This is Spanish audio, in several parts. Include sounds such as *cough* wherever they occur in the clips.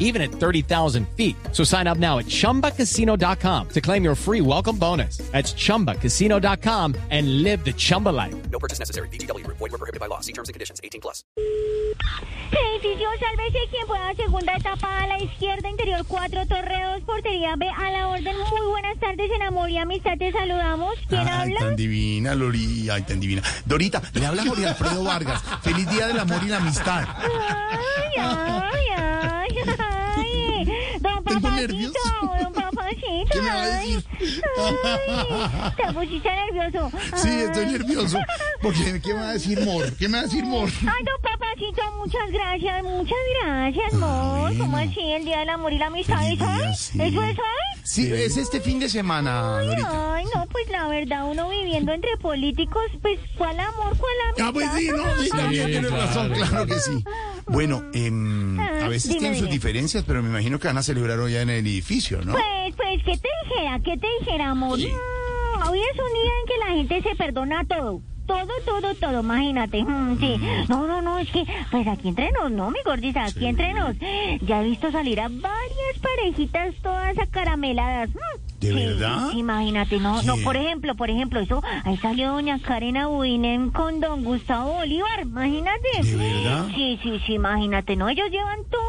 even at 30,000 feet. So sign up now at chumbacasino.com to claim your free welcome bonus. That's chumbacasino.com and live the Chumba life. No purchase necessary. BGW. Void were prohibited by law. See terms and conditions. 18 plus. Edificio Sálvese quien pueda segunda etapa a la izquierda interior 4 Torreos portería B a la orden muy buenas tardes en amor y amistad te saludamos ¿quién Ay, habla? tan divina, Lori. Ay, tan divina. Dorita, le habla Jorge Alfredo Vargas. Feliz Día del Amor y la Amistad. Ay, ay, ay, ay. Don Tengo papacito, nervios. don papacito. ¿Qué me va a decir? Ay, te pusiste nervioso. Sí, estoy Ay. nervioso. Porque, ¿qué me va a decir Mor? ¿Qué me va a decir Mor? Ay, don papacito, muchas gracias, muchas gracias, amor. bueno. ¿Cómo así? El Día del Amor y la Amistad, Feliz ¿eso día, es? sí. ¿Eso es hoy? Sí, es este fin de semana, Dorita. Ay, no, pues la verdad, uno viviendo entre políticos, pues, ¿cuál amor, cuál amistad? Ah, pues sí, no, sí, también *laughs* tiene razón, claro que sí. Bueno, em, a veces Dime, tienen sus dime. diferencias, pero me imagino que van a celebrar hoy ya en el edificio, ¿no? Pues, pues, ¿qué te dijera? ¿Qué te dijera, amor? Sí. Mm, hoy es un día en que la gente se perdona todo. Todo, todo, todo, imagínate. Mm, sí. No, no, no, es que, pues aquí entre nos, ¿no, mi gordita? Aquí entre nos. Ya he visto salir a varias parejitas todas acarameladas. Mm, ¿De verdad? imagínate, no, no, por ejemplo, por ejemplo, eso, ahí salió doña Karen Abuinen con don Gustavo Bolívar, imagínate. ¿De verdad? Sí, sí, sí, imagínate, ¿no? Ellos llevan todo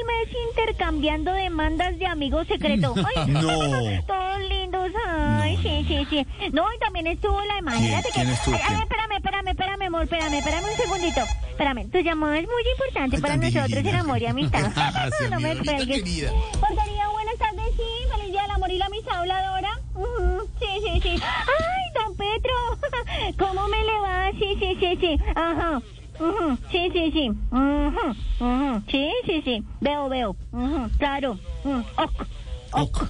el mes intercambiando demandas de amigos secretos. *laughs* Ay, No. Todos lindos, ay, sí, sí, sí. No, y también estuvo la, imagínate ¿Quién? ¿Quién que... Ay, ay, espérame, espérame, espérame, amor, espérame, espérame un segundito. Espérame, tu llamada es muy importante para nosotros en amor y amistad. *laughs* *laughs* No me pegues. querida. Portería, buenas tardes, sí, feliz día del amor y la amistad, habladora. Ujú, Sí, sí, sí. Ay, don Petro, *laughs* ¿cómo me le va? Sí, sí, sí, sí, ajá. Ujú, Sí, sí, sí. Ujú, Sí, sí, sí. Veo, veo. Claro. Mm, ok. Ok,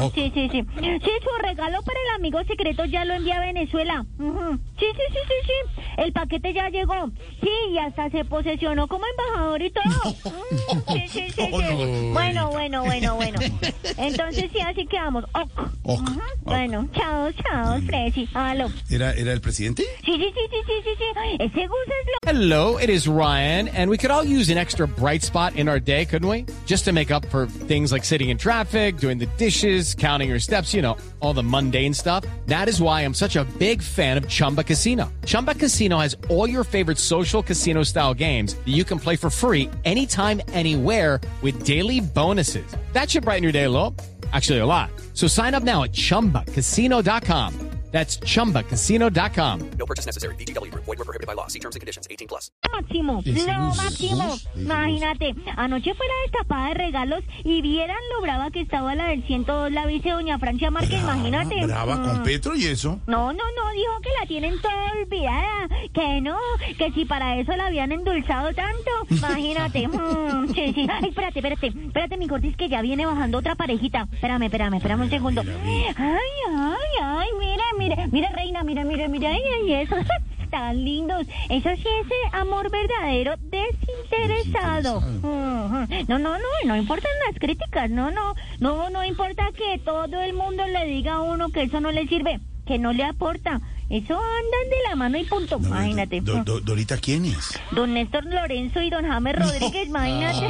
ok. Sí, sí, sí. Sí, su regalo para el amigo secreto ya lo envía a Venezuela. Sí, sí, sí, sí, sí. El paquete ya llegó. Sí, y hasta se posesionó como embajador y todo. *laughs* Mm, Sí, sí, sí, No, sí. no, Bueno, bueno, bueno, bueno. *laughs* Entonces sí, así quedamos. Ok. Ok, Ujú. ok. Bueno, chao, chao, Fresi. Aló. ¿Era, ¿Era el presidente? Sí, sí, sí, sí, sí, sí, sí. Ese Gus es lo... Hello, it is Ryan, and we could all use an extra bright spot in our day, couldn't we? Just to make up for things like sitting in traffic, doing the dishes, counting your steps, you know, all the mundane stuff. That is why I'm such a big fan of Chumba Casino. Chumba Casino has all your favorite social casino style games that you can play for free anytime, anywhere with daily bonuses. That should brighten your day a little. Actually, a lot. So sign up now at chumbacasino.com. That's chumbacasino.com. No purchase necessary. BGW. Void were prohibited by law. See terms and conditions. 18 plus. máximo, Gus, máximo. Imagínate, anoche fue la destapada de regalos y vieran lo brava que estaba la del 102, la vice doña Francia Márquez, imagínate. Brava con Mm. Petro y eso. No, no, no, dijo que la tienen toda olvidada, que no, que si para eso la habían endulzado tanto, imagínate. *laughs* Mm, sí, sí. Ay, espérate, espérate, espérate, mi cortis, que ya viene bajando otra parejita. Espérame, espérame, espérame un segundo. Ay, ay, ay, mira, reina, mira, mira, mira, ay, ay, eso. Tan lindos. Eso sí es eh, amor verdadero desinteresado. No, no, no, no importan las críticas, no, no, no, no importa que todo el mundo le diga a uno que eso no le sirve, que no le aporta. Eso andan de la mano y punto, No, imagínate. Do- Do- Dorita, ¿quién es? Don Néstor Lorenzo y don James Rodríguez, imagínate.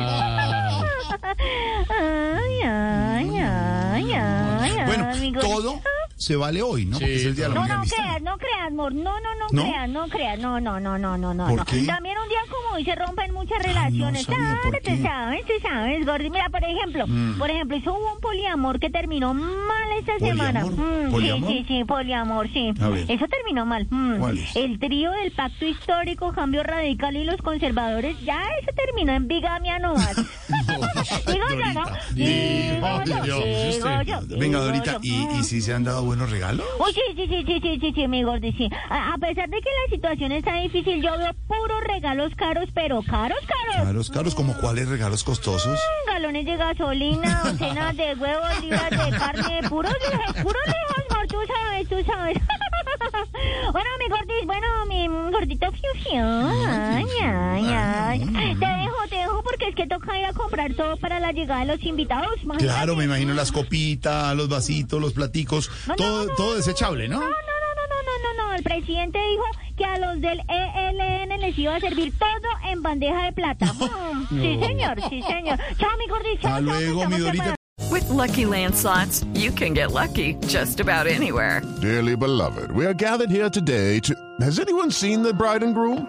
Ay, *laughs* ay, ay, ay, Bueno, ay, gordita. todo se vale hoy, ¿no? Porque es el día de la No, no creas, no creas, amor. No, no, no, ¿No? creas, no creas. No, no, no, no, no, no. ¿Por no. qué? También un día como hoy se rompen muchas relaciones. sabía claro, por tú qué. sabes, tú sabes, Gordi. Mira, por ejemplo, Mm. por ejemplo, hizo un poliamor que terminó mal esta semana. ¿Poliamor? Mm, ¿Poliamor? Sí, sí, sí, poliamor, sí. A ver. Eso terminó mal. Mm. ¿Cuál es? El trío del pacto histórico, cambio radical y los conservadores, ya eso terminó en bigamia no más. *laughs* *laughs* Digo yo, ¿no? Digo yo, digo yo. Venga, Dorita, yo. ¿y, Mm. ¿y si se han dado buenos regalos? Uy, sí, sí, sí, sí, sí, sí, sí, mi gordi, sí. A, a pesar de que la situación está difícil, yo veo puros regalos caros, pero caros, caros. Caros, caros, ¿como cuáles regalos costosos? Galones de gasolina, *laughs* docenas de huevos, libras de carne, puros lujos, puros lujos, amor, tú sabes, tú sabes. *laughs* bueno, mi gordis, bueno, mi gordito fiu fiu. Ay, que toca ir a comprar todo para la llegada de los invitados. imagínate. Claro, me imagino las copitas, los vasitos, los platicos, No, no, todo, no, todo desechable, ¿no? No, no, no, no, no, no, no, no. El presidente dijo que a los del ELN les iba a servir todo en bandeja de plata. *laughs* Mm, Sí, señor, sí, señor. Chao, mi gordito. Hasta luego, mi Dorita. With Lucky Land slots, you can get lucky just about anywhere. Dearly beloved, we are gathered here today to. Has anyone seen the bride and groom?